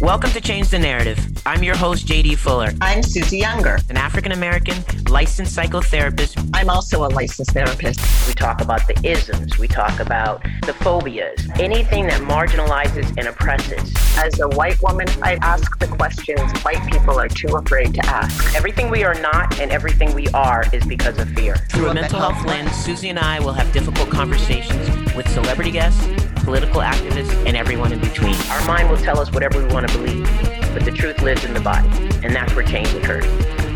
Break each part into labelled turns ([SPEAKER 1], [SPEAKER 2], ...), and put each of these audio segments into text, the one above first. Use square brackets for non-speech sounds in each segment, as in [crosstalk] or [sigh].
[SPEAKER 1] Welcome to Change the Narrative. I'm your host, JD Fuller.
[SPEAKER 2] I'm Susie Younger,
[SPEAKER 1] an African American licensed psychotherapist.
[SPEAKER 2] I'm also a licensed therapist.
[SPEAKER 1] We talk about the isms, we talk about the phobias, anything that marginalizes and oppresses.
[SPEAKER 2] As a white woman, I ask the questions white people are too afraid to ask.
[SPEAKER 1] Everything we are not and everything we are is because of fear. Through a mental health lens, Susie and I will have difficult conversations with celebrity guests political activists, and everyone in between. Our mind will tell us whatever we want to believe, but the truth lives in the body, and that's where change occurs.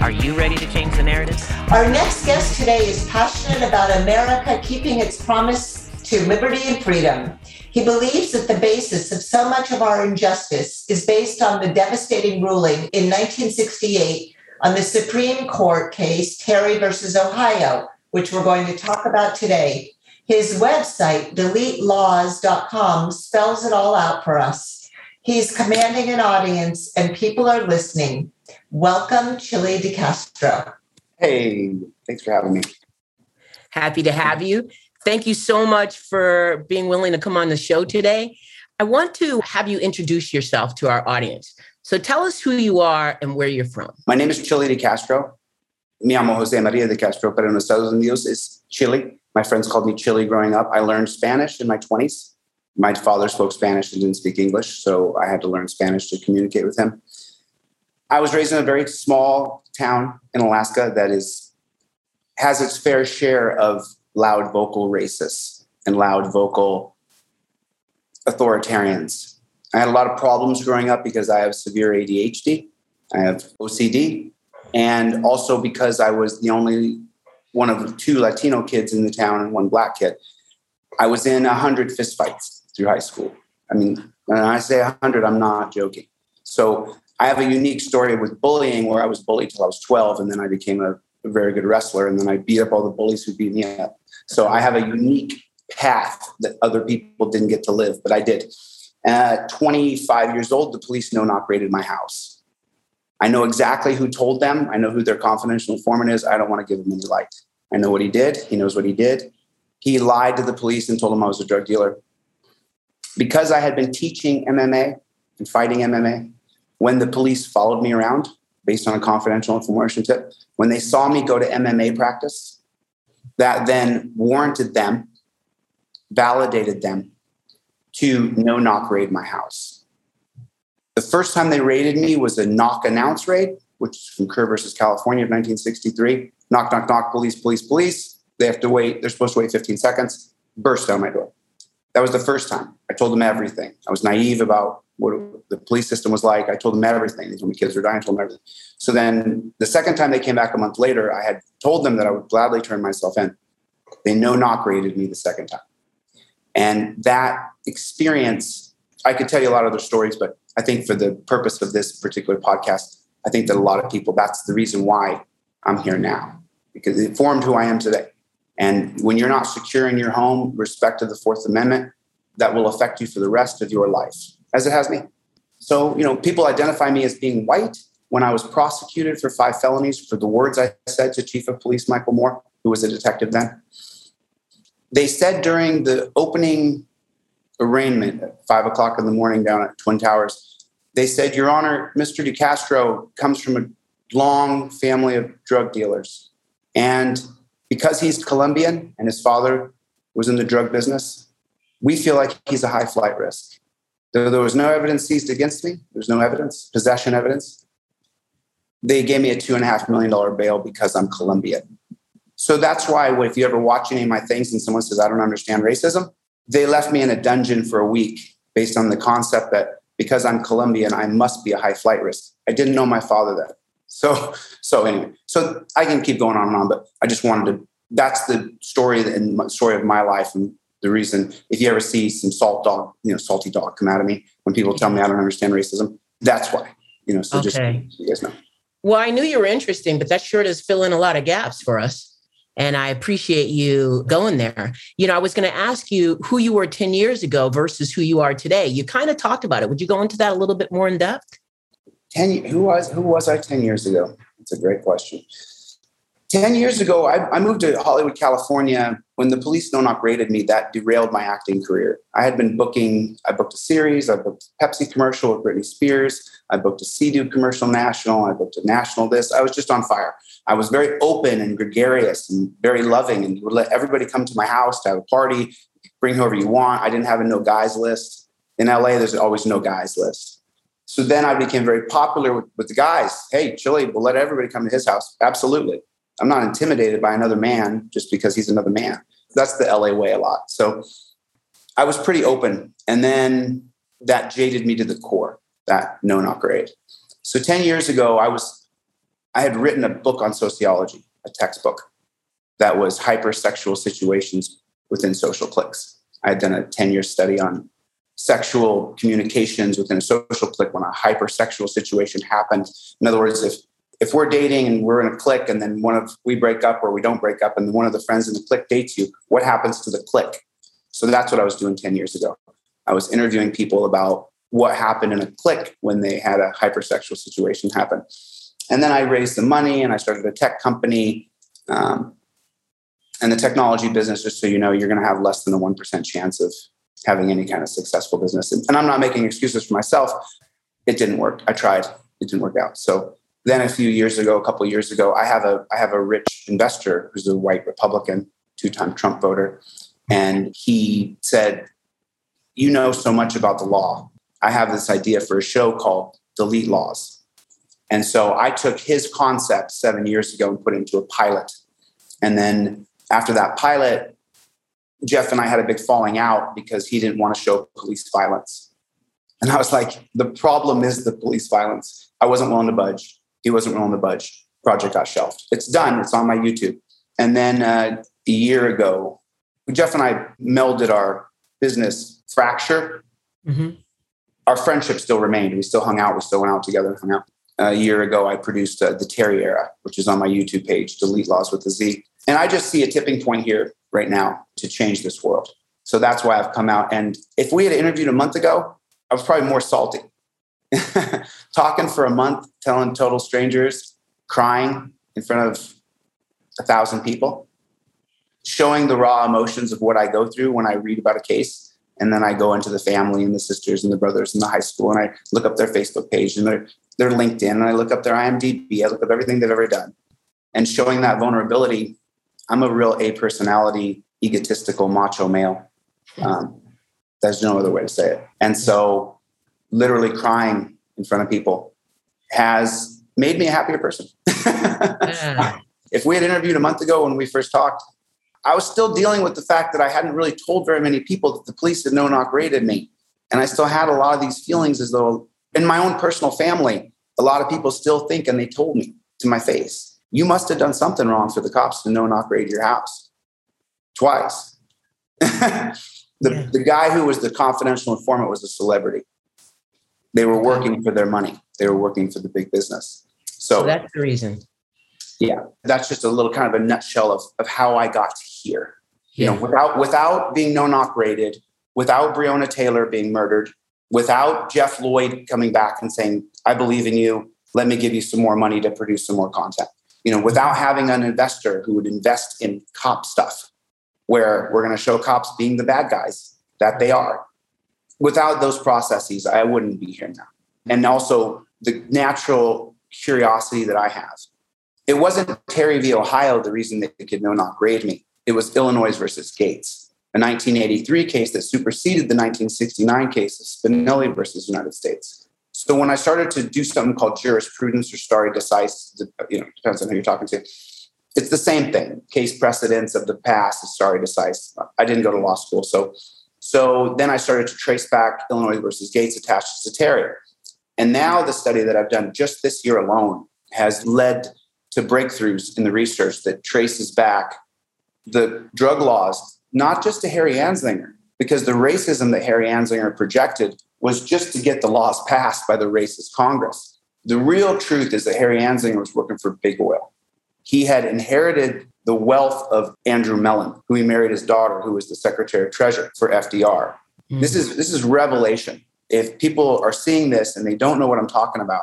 [SPEAKER 1] Are you ready to change the narrative?
[SPEAKER 3] Our next guest today is passionate about America keeping its promise to liberty and freedom. He believes that the basis of so much of our injustice is based on the devastating ruling in 1968 on the Supreme Court case Terry versus Ohio, which we're going to talk about today. His website, deletelawz.com, spells it all out for us. He's commanding an audience and people are listening. Welcome, Chili DeCastro.
[SPEAKER 4] Hey, thanks for having me.
[SPEAKER 1] Happy to have you. Thank you so much for being willing to come on the show today. I want to have you introduce yourself to our audience. So tell us who you are and where you're from.
[SPEAKER 4] My name is Chili DeCastro. Mi amo Jose Maria de Castro, pero en Estados Unidos es Chili. My friends called me Chili growing up. I learned Spanish in my 20s. My father spoke Spanish and didn't speak English, so I had to learn Spanish to communicate with him. I was raised in a very small town in Alaska that is has its fair share of loud vocal racists and loud vocal authoritarians. I had a lot of problems growing up because I have severe ADHD, I have OCD, and also because I was the only one of two Latino kids in the town and one black kid. I was in a hundred fistfights through high school. I mean, when I say a hundred, I'm not joking. So I have a unique story with bullying where I was bullied till I was 12, and then I became a, a very good wrestler, and then I beat up all the bullies who beat me up. So I have a unique path that other people didn't get to live, but I did. At 25 years old, the police no knock raided my house. I know exactly who told them. I know who their confidential informant is. I don't want to give him any light. I know what he did. He knows what he did. He lied to the police and told them I was a drug dealer. Because I had been teaching MMA and fighting MMA, when the police followed me around based on a confidential information tip, when they saw me go to MMA practice, that then warranted them, validated them to no knock raid my house. The first time they raided me was a knock announce raid, which is from Kerr versus California of 1963. Knock, knock, knock, police, police, police. They have to wait. They're supposed to wait 15 seconds. Burst down my door. That was the first time. I told them everything. I was naive about what the police system was like. I told them everything. They told me kids were dying. I told them everything. So then the second time they came back a month later, I had told them that I would gladly turn myself in. They no knock raided me the second time. And that experience, I could tell you a lot of other stories, but I think for the purpose of this particular podcast, I think that a lot of people, that's the reason why I'm here now, because it formed who I am today. And when you're not secure in your home, respect to the Fourth Amendment, that will affect you for the rest of your life, as it has me. So, you know, people identify me as being white when I was prosecuted for five felonies for the words I said to Chief of Police Michael Moore, who was a detective then. They said during the opening arraignment at five o'clock in the morning down at Twin Towers. They said, Your Honor, Mr. DeCastro comes from a long family of drug dealers. And because he's Colombian and his father was in the drug business, we feel like he's a high flight risk. Though there was no evidence seized against me, there's no evidence, possession evidence. They gave me a two and a half million dollar bail because I'm Colombian. So that's why if you ever watch any of my things and someone says, I don't understand racism, they left me in a dungeon for a week based on the concept that because I'm Colombian, I must be a high flight risk. I didn't know my father then. So, so anyway, so I can keep going on and on, but I just wanted to. That's the story and story of my life, and the reason. If you ever see some salt dog, you know, salty dog come out of me when people tell me I don't understand racism, that's why. You know, so okay. just so you guys know.
[SPEAKER 1] Well, I knew you were interesting, but that sure does fill in a lot of gaps for us. And I appreciate you going there. You know, I was going to ask you who you were 10 years ago versus who you are today. You kind of talked about it. Would you go into that a little bit more in depth?
[SPEAKER 4] 10 who was who was I 10 years ago? It's a great question. 10 years ago, I, I moved to Hollywood, California when the police no knock raided me, that derailed my acting career. I had been booking, I booked a series, I booked a Pepsi commercial with Britney Spears, I booked a Sea-Doo commercial national, I booked a national this. I was just on fire. I was very open and gregarious and very loving and would let everybody come to my house to have a party, bring whoever you want. I didn't have a no guys list. In LA, there's always no guys list. So then I became very popular with, with the guys. Hey, Chili, we'll let everybody come to his house. Absolutely. I'm not intimidated by another man just because he's another man. That's the LA way a lot. So I was pretty open. And then that jaded me to the core, that no knock raid. So 10 years ago, I was I had written a book on sociology, a textbook that was hypersexual situations within social cliques. I had done a 10-year study on sexual communications within a social clique when a hypersexual situation happened. In other words, if if we're dating and we're in a clique and then one of we break up or we don't break up and one of the friends in the clique dates you, what happens to the clique? So that's what I was doing 10 years ago. I was interviewing people about what happened in a clique when they had a hypersexual situation happen. And then I raised the money and I started a tech company. Um, and the technology business, just so you know, you're going to have less than a 1% chance of having any kind of successful business. And, and I'm not making excuses for myself. It didn't work. I tried. It didn't work out. So then a few years ago, a couple years ago, I have a I have a rich investor who's a white Republican, two-time Trump voter, and he said, "You know so much about the law. I have this idea for a show called Delete Laws." And so I took his concept seven years ago and put it into a pilot. And then after that pilot, Jeff and I had a big falling out because he didn't want to show police violence. And I was like, the problem is the police violence. I wasn't willing to budge. He wasn't willing to budge. Project got shelved. It's done. It's on my YouTube. And then uh, a year ago, Jeff and I melded our business fracture. Mm-hmm. Our friendship still remained. We still hung out. We still went out together and hung out. a year ago, I produced uh, The Terry Era, which is on my YouTube page, Delete Laws with the Z. And I just see a tipping point here right now to change this world. So that's why I've come out. And if we had interviewed a month ago, I was probably more salty. [laughs] talking for a month, telling total strangers, crying in front of a thousand people, showing the raw emotions of what I go through when I read about a case. And then I go into the family and the sisters and the brothers in the high school and I look up their Facebook page and their, their LinkedIn and I look up their IMDb. I look up everything they've ever done. And showing that vulnerability, I'm a real A personality, egotistical, macho male. Um, there's no other way to say it. And so literally crying in front of people has made me a happier person. yeah. [laughs] If we had interviewed a month ago when we first talked, I was still dealing with the fact that I hadn't really told very many people that the police had no knock raided me. And I still had a lot of these feelings as though in my own personal family, a lot of people still think, and they told me to my face, you must have done something wrong for the cops to no knock raid your house twice. [laughs] the, yeah. the guy who was the confidential informant was a celebrity. They were working for their money. They were working for the big business. So,
[SPEAKER 1] so that's the reason.
[SPEAKER 4] Yeah, that's just a little kind of a nutshell of, of how I got here. Yeah. You know, without without being known raided, without Breonna Taylor being murdered, without Jeff Lloyd coming back and saying, "I believe in you. Let me give you some more money to produce some more content." You know, without having an investor who would invest in cop stuff, where we're going to show cops being the bad guys that they are, without those processes, I wouldn't be here now. And also the natural curiosity that I have. It wasn't Terry v. Ohio the reason they could no knock grade me. It was Illinois versus Gates, a 1983 case that superseded the 1969 case of Spinelli versus United States. So when I started to do something called jurisprudence or stare decisis, you know, depends on who you're talking to. It's the same thing. Case precedents of the past is stare decisis. I didn't go to law school, so so then I started to trace back Illinois versus Gates attached to Terrier. And now the study that I've done just this year alone has led to breakthroughs in the research that traces back the drug laws, not just to Harry Anslinger, because the racism that Harry Anslinger projected was just to get the laws passed by the racist Congress. The real truth is that Harry Anslinger was working for big oil. He had inherited the wealth of Andrew Mellon, who he married his daughter, who was the Secretary of Treasury for FDR. Mm-hmm. This is this is revelation. If people are seeing this and they don't know what I'm talking about,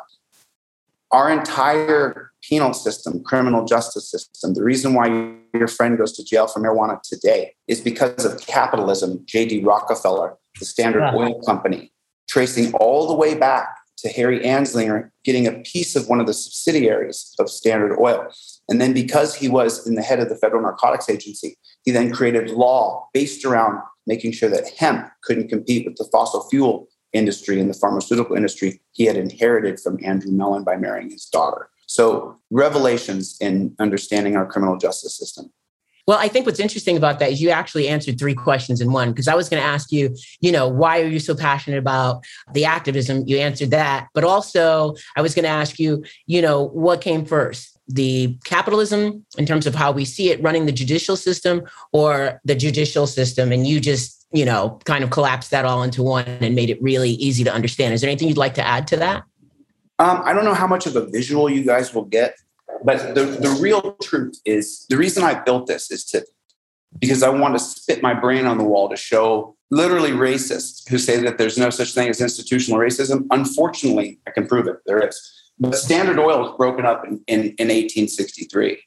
[SPEAKER 4] Our entire penal system, criminal justice system, the reason why your friend goes to jail for marijuana today is because of capitalism. J.D. Rockefeller, the Standard yeah. Oil Company, tracing all the way back to Harry Anslinger getting a piece of one of the subsidiaries of Standard Oil. And then because he was in the head of the Federal Narcotics Agency, he then created law based around making sure that hemp couldn't compete with the fossil fuel industry and the pharmaceutical industry he had inherited from Andrew Mellon by marrying his daughter. So, revelations in understanding our criminal justice system.
[SPEAKER 1] Well, I think what's interesting about that is you actually answered three questions in one because I was going to ask you, you know, why are you so passionate about the activism? You answered that. But also, I was going to ask you, you know, what came first? The capitalism in terms of how we see it running the judicial system or the judicial system? And you just, you know, kind of collapsed that all into one and made it really easy to understand. Is there anything you'd like to add to that?
[SPEAKER 4] Um, I don't know how much of a visual you guys will get, but the, the real truth is the reason I built this is to because I want to spit my brain on the wall to show literally racists who say that there's no such thing as institutional racism. Unfortunately, I can prove it. There is. But Standard Oil was broken up in, in, in 1863.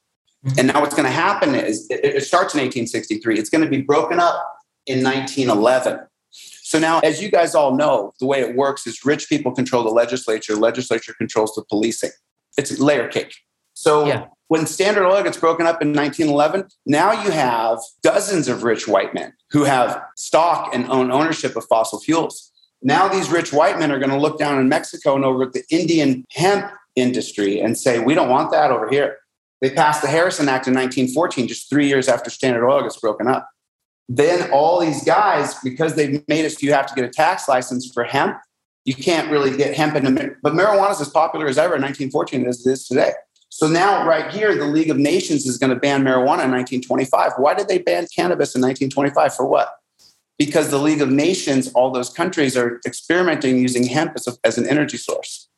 [SPEAKER 4] Mm-hmm. And now what's going to happen is it, it starts in 1863. It's going to be broken up in 1911. So now, as you guys all know, the way it works is rich people control the legislature, legislature controls the policing. It's a layer cake. So yeah. when Standard Oil gets broken up in 1911, now you have dozens of rich white men who have stock and own ownership of fossil fuels. Now these rich white men are going to look down in Mexico and over at the Indian hemp industry and say, we don't want that over here. They passed the Harrison Act in 1914, just three years after Standard Oil gets broken up then all these guys, because they've made it you have to get a tax license for hemp, you can't really get hemp in into but marijuana is as popular as ever in 1914 as it is today. So now, right here, the League of Nations is going to ban marijuana in 1925. Why did they ban cannabis in 1925? For what? Because the League of Nations, all those countries are experimenting using hemp as, a, as an energy source.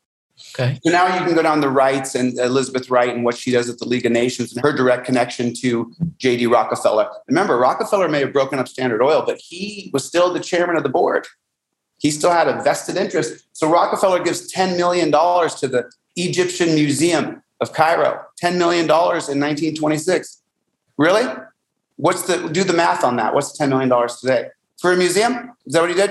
[SPEAKER 1] Okay.
[SPEAKER 4] So now you can go down the Wrights and Elizabeth Wright and what she does at the League of Nations and her direct connection to J.D. Rockefeller. Remember, Rockefeller may have broken up Standard Oil, but he was still the chairman of the board. He still had a vested interest. So Rockefeller gives $10 million to the Egyptian Museum of Cairo, $10 million in 1926. Really? What's the do the math on that? What's $10 million today? For a museum? Is that what he did?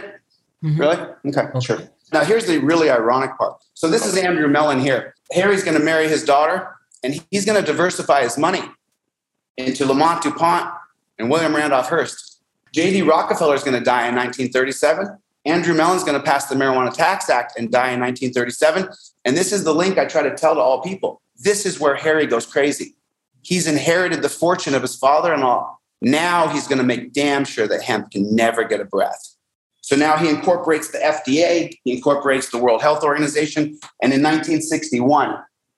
[SPEAKER 4] Mm-hmm. Really? Okay, okay, sure. Now, here's the really ironic part. So, this is Andrew Mellon here. Harry's going to marry his daughter, and he's going to diversify his money into Lamont DuPont and William Randolph Hearst. J.D. Rockefeller is going to die in 1937. Andrew Mellon's going to pass the Marijuana Tax Act and die in 1937. And this is the link I try to tell to all people. This is where Harry goes crazy. He's inherited the fortune of his father in law. Now he's going to make damn sure that hemp can never get a breath. So now he incorporates the FDA, he incorporates the World Health Organization, and in 1961,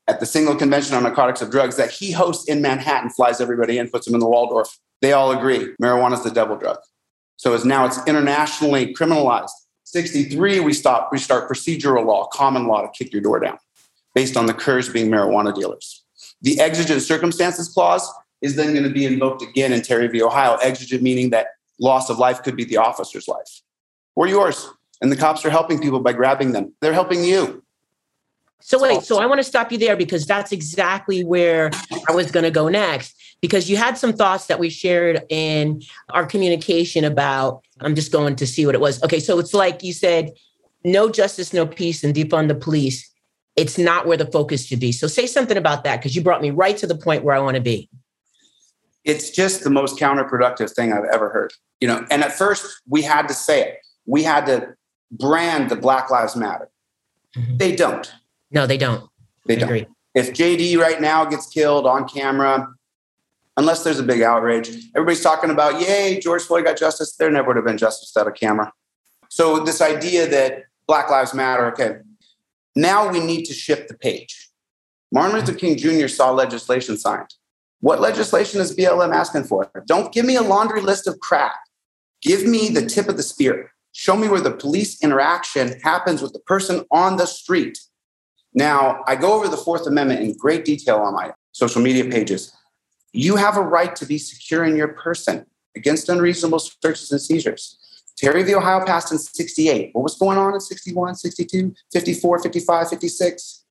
[SPEAKER 4] at the Single Convention on Narcotics of Drugs that he hosts in Manhattan, flies everybody in, puts them in the Waldorf. They all agree marijuana is the devil drug. So as now it's internationally criminalized. 63, we stop, we start procedural law, common law to kick your door down, based on the Kerrs being marijuana dealers. The exigent circumstances clause is then going to be invoked again in Terry v. Ohio. Exigent meaning that loss of life could be the officer's life or yours. And the cops are helping people by grabbing them. They're helping you.
[SPEAKER 1] So wait, so I want to stop you there because that's exactly where I was going to go next because you had some thoughts that we shared in our communication about I'm just going to see what it was. Okay, so it's like you said no justice, no peace and defund the police. It's not where the focus should be. So say something about that because you brought me right to the point where I want to be.
[SPEAKER 4] It's just the most counterproductive thing I've ever heard. You know, and at first we had to say it we had to brand the Black Lives Matter. Mm-hmm. They don't.
[SPEAKER 1] No, they don't.
[SPEAKER 4] They I don't. Agree. If JD right now gets killed on camera, unless there's a big outrage, everybody's talking about, yay, George Floyd got justice. There never would have been justice without a camera. So, this idea that Black Lives Matter, okay, now we need to shift the page. Martin Luther King Jr. saw legislation signed. What legislation is BLM asking for? Don't give me a laundry list of crap. Give me the tip of the spear. Show me where the police interaction happens with the person on the street. Now, I go over the Fourth Amendment in great detail on my social media pages. You have a right to be secure in your person against unreasonable searches and seizures. Terry v. Ohio passed in 68. What was going on in 61, 62, 54, 55, 56?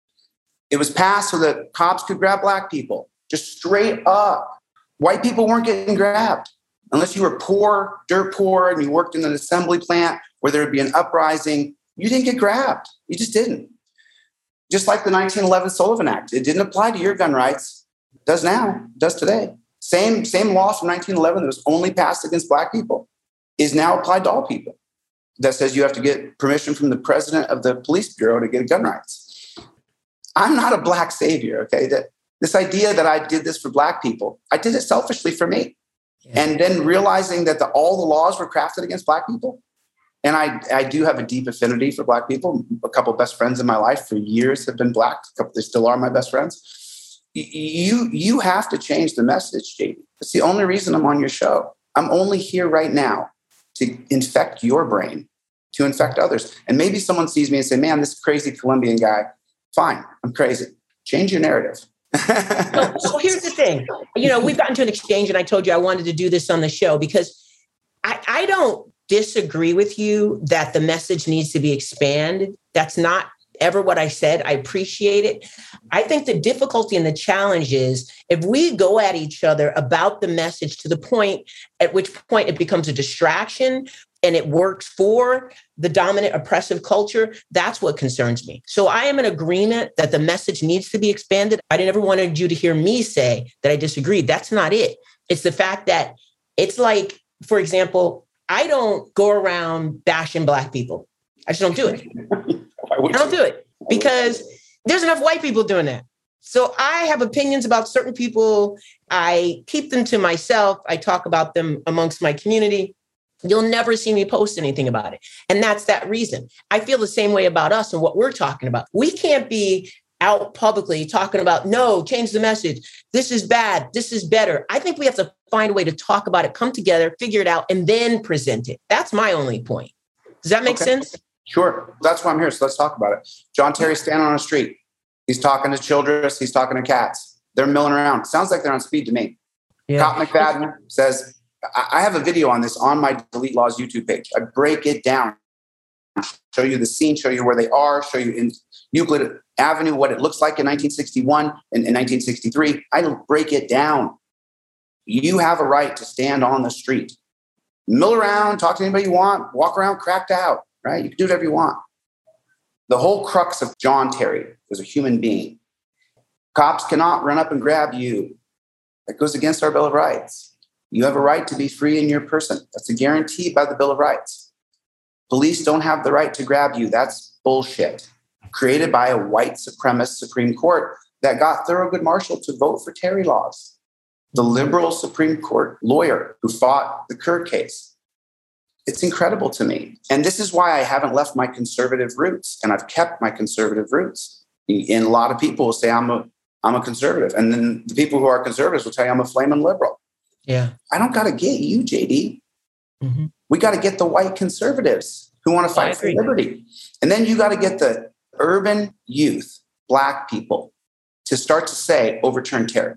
[SPEAKER 4] It was passed so that cops could grab black people, just straight up. White people weren't getting grabbed unless you were poor, dirt poor, and you worked in an assembly plant where there would be an uprising. You didn't get grabbed. You just didn't. Just like the 1911 Sullivan Act, it didn't apply to your gun rights. It does now, it does today. Same, same law from 1911 that was only passed against black people is now applied to all people. That says you have to get permission from the president of the police bureau to get gun rights. I'm not a black savior, okay? That this idea that I did this for black people, I did it selfishly for me. Yeah. And then realizing that the, all the laws were crafted against black people. And I, I do have a deep affinity for black people. A couple best friends in my life for years have been black. They still are my best friends you you have to change the message, JD. It's the only reason I'm on your show. I'm only here right now to infect your brain, to infect others. And maybe someone sees me and say, "Man, this crazy Colombian guy." Fine, I'm crazy. Change your narrative.
[SPEAKER 1] So, so here's the thing. You know, we've gotten to an exchange, and I told you I wanted to do this on the show because I, I don't disagree with you that the message needs to be expanded. That's not ever what I said. I appreciate it. I think the difficulty and the challenge is if we go at each other about the message to the point at which point it becomes a distraction and it works for the dominant oppressive culture, that's what concerns me. So I am in agreement that the message needs to be expanded. I never wanted you to hear me say that I disagree. That's not it. It's the fact that it's like, for example, I don't go around bashing Black people. I just don't do it. [laughs] I don't do it because there's enough white people doing that. So I have opinions about certain people. I keep them to myself. I talk about them amongst my community. You'll never see me post anything about it. And that's that reason. I feel the same way about us and what we're talking about. We can't be out publicly talking about, no, change the message. This is bad. This is better. I think we have to find a way to talk about it, come together, figure it out, and then present it. That's my only point. Does that make okay. sense?
[SPEAKER 4] Sure. That's why I'm here. So let's talk about it. John Terry standing on a street. He's talking to Childress. He's talking to Katz. They're milling around. Sounds like they're on speed to me. Yeah. Cop McFadden says, I have a video on this on my Delete Laws YouTube page. I break it down, show you the scene, show you where they are, show you in Euclid Avenue what it looks like in 1961 and in 1963. I break it down. You have a right to stand on the street, mill around, talk to anybody you want, walk around cracked out right? You can do whatever you want. The whole crux of John Terry was a human being. Cops cannot run up and grab you. That goes against our Bill of Rights. You have a right to be free in your person. That's a guarantee by the Bill of Rights. Police don't have the right to grab you. That's bullshit. Created by a white supremacist Supreme Court that got Thurgood Marshall to vote for Terry laws. The liberal Supreme Court lawyer who fought the Kerr case it's incredible to me. And this is why I haven't left my conservative roots and I've kept my conservative roots. And a lot of people will say I'm a I'm a conservative. And then the people who are conservatives will tell you I'm a flaming liberal.
[SPEAKER 1] Yeah.
[SPEAKER 4] I don't gotta get you, JD. Mm-hmm. We gotta get the white conservatives who want to fight for liberty. And then you gotta get the urban youth, black people, to start to say overturn Terry.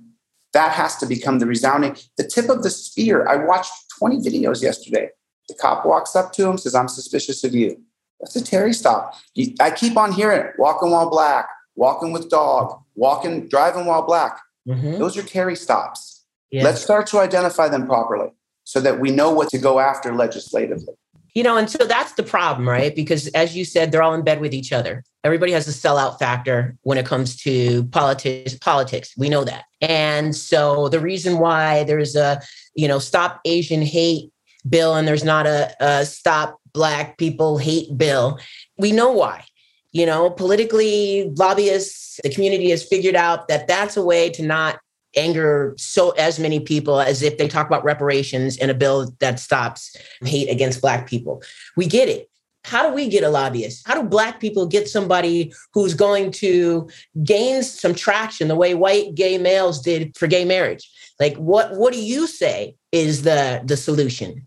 [SPEAKER 4] That has to become the resounding, the tip of the spear. I watched 20 videos yesterday the cop walks up to him, says, I'm suspicious of you. That's a Terry stop. I keep on hearing it walking while black, walking with dog, walking, driving while black. Mm-hmm. Those are Terry stops. Yes. Let's start to identify them properly so that we know what to go after legislatively.
[SPEAKER 1] You know, and so that's the problem, right? Because as you said, they're all in bed with each other. Everybody has a sellout factor when it comes to politics. Politics, we know that, and so the reason why there's a, you know, stop Asian hate bill and there's not a, a stop black people hate bill. We know why. You know, politically, lobbyists, the community has figured out that that's a way to not anger so as many people as if they talk about reparations and a bill that stops hate against black people. We get it. How do we get a lobbyist? How do black people get somebody who's going to gain some traction the way white gay males did for gay marriage? Like what what do you say is the the solution?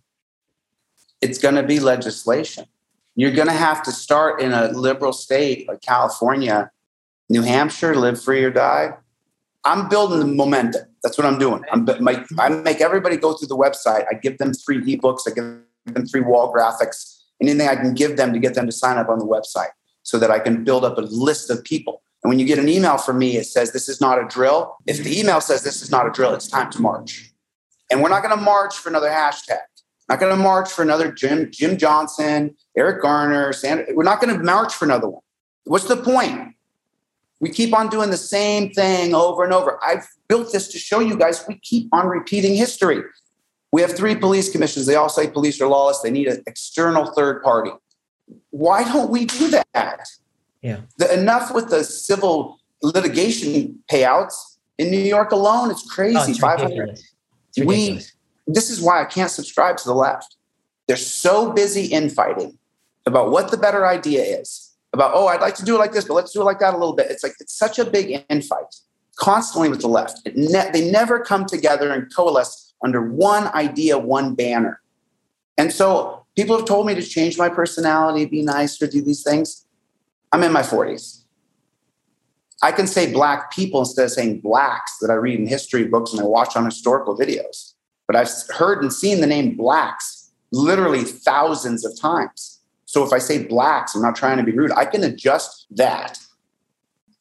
[SPEAKER 4] it's going to be legislation. You're going to have to start in a liberal state like California, New Hampshire, live free or die. I'm building the momentum. That's what I'm doing. I'm, my, I make everybody go through the website. I give them free ebooks. I give them free wall graphics, anything I can give them to get them to sign up on the website so that I can build up a list of people. And when you get an email from me, it says this is not a drill. If the email says this is not a drill, it's time to march. And we're not going to march for another hashtag. Not going to march for another Jim, Jim Johnson, Eric Garner, Sandra. We're not going to march for another one. What's the point? We keep on doing the same thing over and over. I've built this to show you guys we keep on repeating history. We have three police commissions. They all say police are lawless. They need an external third party. Why don't we do that?
[SPEAKER 1] Yeah.
[SPEAKER 4] The, enough with the civil litigation payouts in New York alone. It's crazy.
[SPEAKER 1] Oh, it's
[SPEAKER 4] 500.
[SPEAKER 1] ridiculous. It's ridiculous.
[SPEAKER 4] We, this is why I can't subscribe to the left. They're so busy infighting about what the better idea is. About, oh, I'd like to do it like this, but let's do it like that a little bit. It's like, it's such a big infight constantly with the left. Ne- they never come together and coalesce under one idea, one banner. And so people have told me to change my personality, be nicer, do these things. I'm in my 40s. I can say black people instead of saying blacks that I read in history books and I watch on historical videos. But I've heard and seen the name blacks literally thousands of times. So if I say blacks, I'm not trying to be rude. I can adjust that.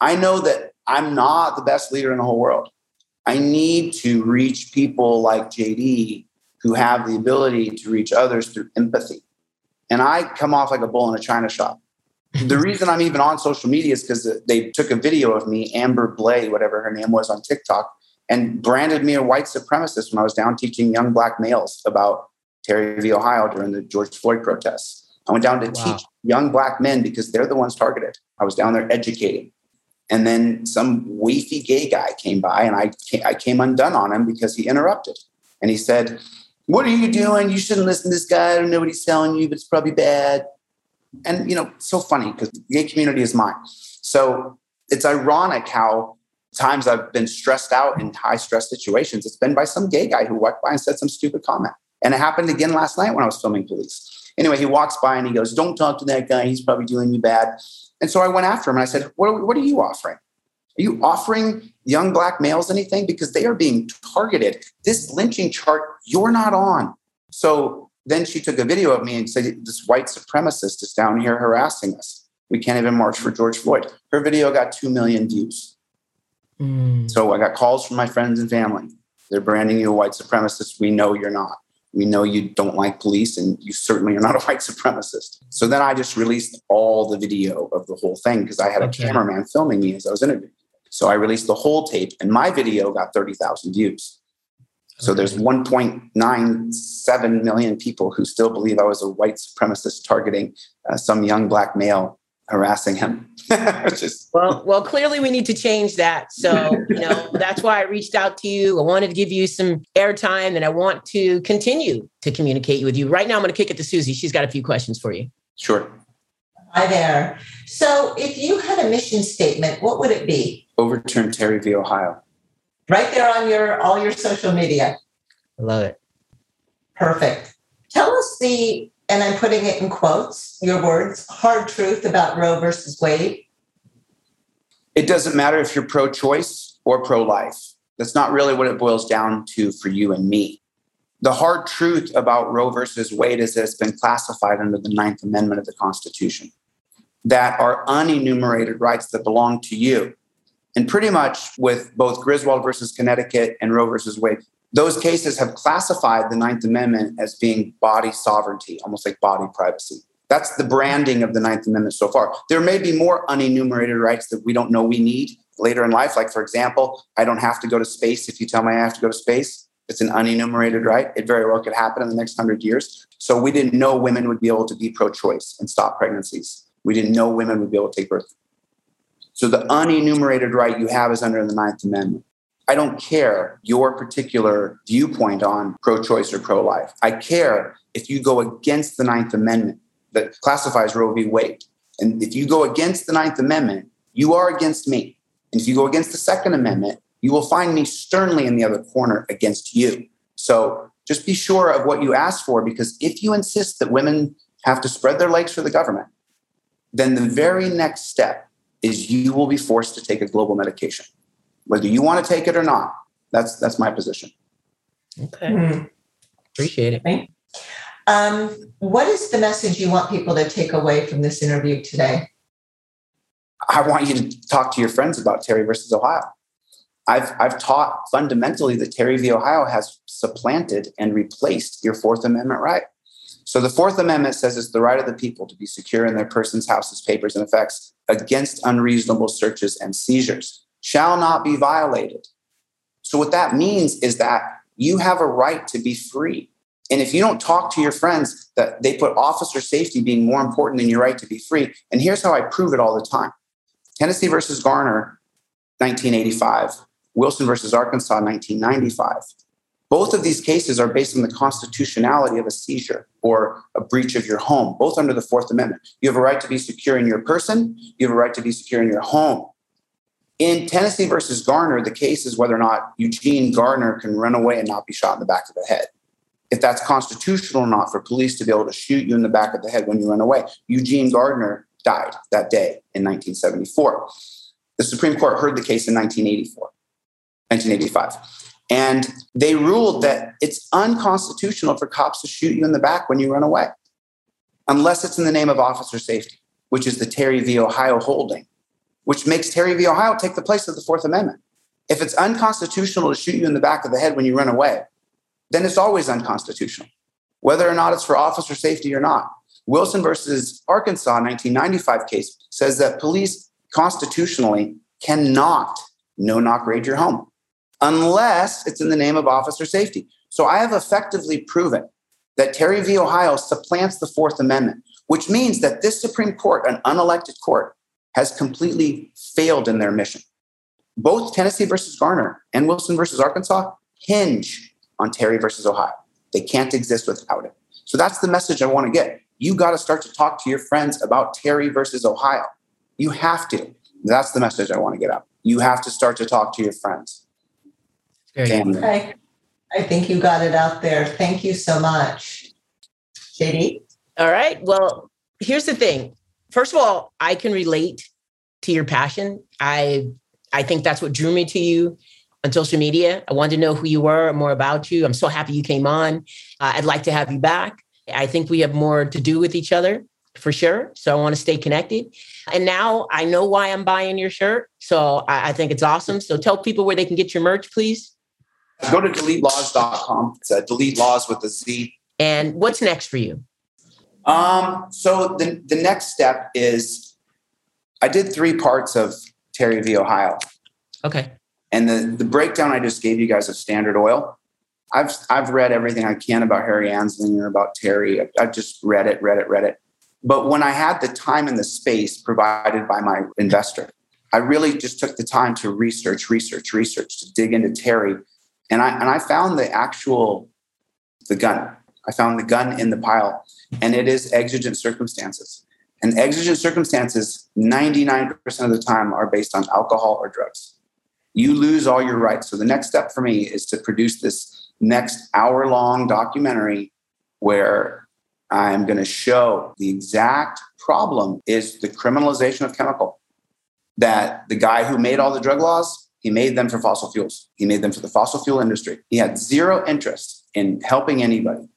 [SPEAKER 4] I know that I'm not the best leader in the whole world. I need to reach people like JD who have the ability to reach others through empathy. And I come off like a bull in a china shop. the [laughs] reason I'm even on social media is because they took a video of me, Amber Blay, whatever her name was on TikTok, and branded me a white supremacist when I was down teaching young black males about Terry v. Ohio during the George Floyd protests. I went down to wow. teach young black men because they're the ones targeted. I was down there educating. And then some wafy gay guy came by and I came, I came undone on him because he interrupted. And he said, What are you doing? You shouldn't listen to this guy. I don't know what he's telling you, but it's probably bad. And, you know, so funny because the gay community is mine. So it's ironic how times I've been stressed out in high stress situations, it's been by some gay guy who walked by and said some stupid comment. And it happened again last night when I was filming police. Anyway, he walks by and he goes, Don't talk to that guy. He's probably doing you bad. And so I went after him and I said, What are, what are you offering? Are you offering young black males anything? Because they are being targeted. This lynching chart, you're not on. So then she took a video of me and said, This white supremacist is down here harassing us. We can't even march for George Floyd. Her video got 2 million views. Mm. So I got calls from my friends and family. They're branding you a white supremacist. We know you're not. We know you don't like police and you certainly are not a [laughs] white supremacist. So then I just released all the video of the whole thing because I had okay. a cameraman filming me as I was interviewing. So I released the whole tape and my video got 30,000 views. So there's 1.97 million people who still believe I was a white supremacist targeting uh, some young black male harassing him. [laughs]
[SPEAKER 1] Just... well, well, clearly we need to change that. So, you know, [laughs] that's why I reached out to you. I wanted to give you some airtime and I want to continue to communicate with you. Right now, I'm going to kick it to Susie. She's got a few questions for you.
[SPEAKER 4] Sure.
[SPEAKER 3] Hi there. So, if you had a mission statement, what would it be?
[SPEAKER 4] Overturn Terry v. Ohio.
[SPEAKER 3] Right there on your all your social media.
[SPEAKER 1] I love it.
[SPEAKER 3] Perfect. Tell us the and I'm putting it in quotes, your words, hard truth about Roe versus Wade?
[SPEAKER 4] It doesn't matter if you're pro choice or pro life. That's not really what it boils down to for you and me. The hard truth about Roe versus Wade is that it's been classified under the Ninth Amendment of the Constitution, that are unenumerated rights that belong to you. And pretty much with both Griswold versus Connecticut and Roe versus Wade, those cases have classified the Ninth Amendment as being body sovereignty, almost like body privacy. That's the branding of the Ninth Amendment so far. There may be more unenumerated rights that we don't know we need later in life. Like, for example, I don't have to go to space if you tell me I have to go to space. It's an unenumerated right. It very well could happen in the next hundred years. So we didn't know women would be able to be pro choice and stop pregnancies. We didn't know women would be able to take birth. So the unenumerated right you have is under the Ninth Amendment. I don't care your particular viewpoint on pro choice or pro life. I care if you go against the Ninth Amendment that classifies Roe v. Wade. And if you go against the Ninth Amendment, you are against me. And if you go against the Second Amendment, you will find me sternly in the other corner against you. So just be sure of what you ask for, because if you insist that women have to spread their legs for the government, then the very next step is you will be forced to take a global medication whether you want to take it or not. That's that's my position.
[SPEAKER 1] Okay. Mm-hmm. Appreciate it.
[SPEAKER 3] Um, what is the message you want people to take away from this interview today?
[SPEAKER 4] I want you to talk to your friends about Terry versus Ohio. I've, I've taught fundamentally that Terry v. Ohio has supplanted and replaced your Fourth Amendment right. So the Fourth Amendment says it's the right of the people to be secure in their persons, houses, papers, and effects against unreasonable searches and seizures, shall not be violated. So what that means is that you have a right to be free. And if you don't talk to your friends that they put officer safety being more important than your right to be free, and here's how I prove it all the time. Tennessee versus Garner, 1985. Wilson versus Arkansas, 1995. Both of these cases are based on the constitutionality of a seizure or a breach of your home, both under the Fourth Amendment. You have a right to be secure in your person, you have a right to be secure in your home. In Tennessee versus Garner, the case is whether or not Eugene Garner can run away and not be shot in the back of the head. If that's constitutional or not for police to be able to shoot you in the back of the head when you run away. Eugene Garner died that day in 1974. The Supreme Court heard the case in 1984. 1985. And they ruled that it's unconstitutional for cops to shoot you in the back when you run away, unless it's in the name of officer safety, which is the Terry v. Ohio holding, which makes Terry v. Ohio take the place of the Fourth Amendment. If it's unconstitutional to shoot you in the back of the head when you run away, then it's always unconstitutional, whether or not it's for officer safety or not. Wilson versus Arkansas 1995 case says that police constitutionally cannot no knock raid your home unless it's in the name of officer safety. So I have effectively proven that Terry v. Ohio supplants the Fourth Amendment, which means that this Supreme Court, an unelected court, has completely failed in their mission. Both Tennessee versus Garner and Wilson versus Arkansas hinge on Terry versus Ohio. They can't exist without it. So that's the message I want to get. You got to start to talk to your friends about Terry versus Ohio. You have to. That's the message I want to get out. You have to start to talk to your friends.
[SPEAKER 3] Okay. I think you got it out there. Thank you so much. JD?
[SPEAKER 1] All right. Well, here's the thing. First of all, I can relate to your passion. I I think that's what drew me to you on social media. I wanted to know who you were, more about you. I'm so happy you came on. Uh, I'd like to have you back. I think we have more to do with each other for sure. So I want to stay connected. And now I know why I'm buying your shirt. So I, I think it's awesome. So tell people where they can get your merch, please.
[SPEAKER 4] Go to deletelawz.com. It's delete laws with a Z.
[SPEAKER 1] And what's next for you?
[SPEAKER 4] Um, so the, the next step is I did three parts of Terry v. Ohio.
[SPEAKER 1] Okay.
[SPEAKER 4] And the, the breakdown I just gave you guys of Standard Oil, I've, I've read everything I can about Harry Anslinger, about Terry. I've, I've just read it, read it, read it. But when I had the time and the space provided by my investor, I really just took the time to research, research, research, to dig into Terry and I and I found the actual the gun. I found the gun in the pile, and it is exigent circumstances. And exigent circumstances, 99% of the time, are based on alcohol or drugs. You lose all your rights. So the next step for me is to produce this next hour long documentary where I'm going to show the exact problem is the criminalization of chemical. That the guy who made all the drug laws he made them for fossil fuels. He made them for the fossil fuel industry. He had zero interest in helping anybody.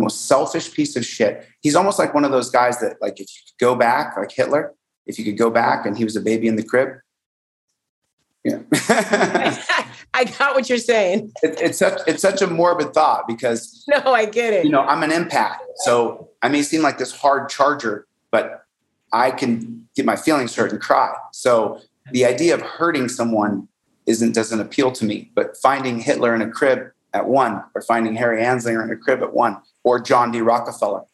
[SPEAKER 4] Most selfish piece of shit. He's almost like one of those guys that, like, if you could go back, like Hitler, if you could go back and he was a baby in the crib. Yeah. [laughs]
[SPEAKER 1] I got what you're saying.
[SPEAKER 4] It, it's such it's such a morbid thought because [laughs]
[SPEAKER 1] no, I get it.
[SPEAKER 4] You know, I'm an empath, so I may seem like this hard charger, but I can get my feelings hurt and cry. So the idea of hurting someone isn't doesn't appeal to me. But finding Hitler in a crib at one, or finding Harry Anslinger in a crib at one, or John D. Rockefeller.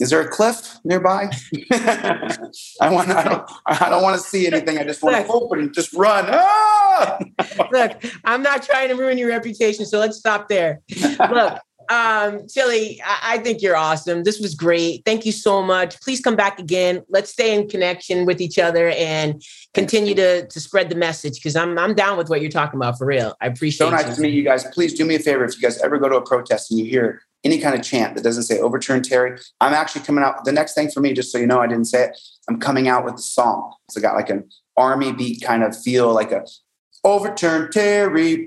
[SPEAKER 4] Is there a cliff nearby? [laughs] I want. I don't. I don't want to see anything. I just want to open and just run. Ah! [laughs]
[SPEAKER 1] Look, I'm not trying to ruin your reputation, so let's stop there. [laughs] Look, um, Chili, I-, I think you're awesome. This was great. Thank you so much. Please come back again. Let's stay in connection with each other and continue to, to spread the message because I'm I'm down with what you're talking about for real. I appreciate
[SPEAKER 4] so nice
[SPEAKER 1] you.
[SPEAKER 4] to meet you guys. Please do me a favor if you guys ever go to a protest and you hear any kind of chant that doesn't say overturn Terry, I'm actually coming out. The next thing for me, just so you know, I didn't say it, I'm coming out with the song. So I got like an army beat kind of feel, like a overturn Terry.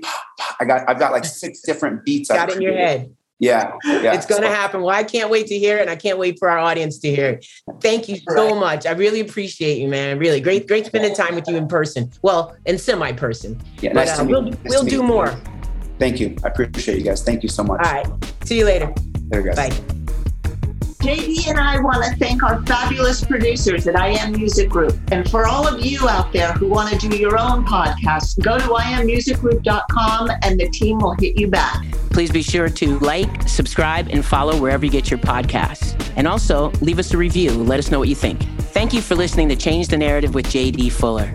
[SPEAKER 4] I got I've got like six [laughs] different beats.
[SPEAKER 1] Got in your head.
[SPEAKER 4] Yeah, yeah.
[SPEAKER 1] It's going to happen. Well, I can't wait to hear it, and I can't wait for our audience to hear it. Thank you so right. much. I really appreciate you, man. Really great, great spending time with you in person. Well, in semi-person.
[SPEAKER 4] Yeah, nice
[SPEAKER 1] but, uh, we'll, nice we'll do more.
[SPEAKER 4] Thank you. I appreciate you guys. Thank you so much.
[SPEAKER 1] All right. See you later.
[SPEAKER 4] Later,
[SPEAKER 1] guys. Bye.
[SPEAKER 3] JD and I want to thank our fabulous producers at IM Music Group. And for all of you out there who want to do your own podcast, go to immusicgroup.com and the team will hit you back.
[SPEAKER 1] Please be sure to like, subscribe, and follow wherever you get your podcasts. And also leave us a review. Let us know what you think. Thank you for listening to Change the Narrative with JD Fuller.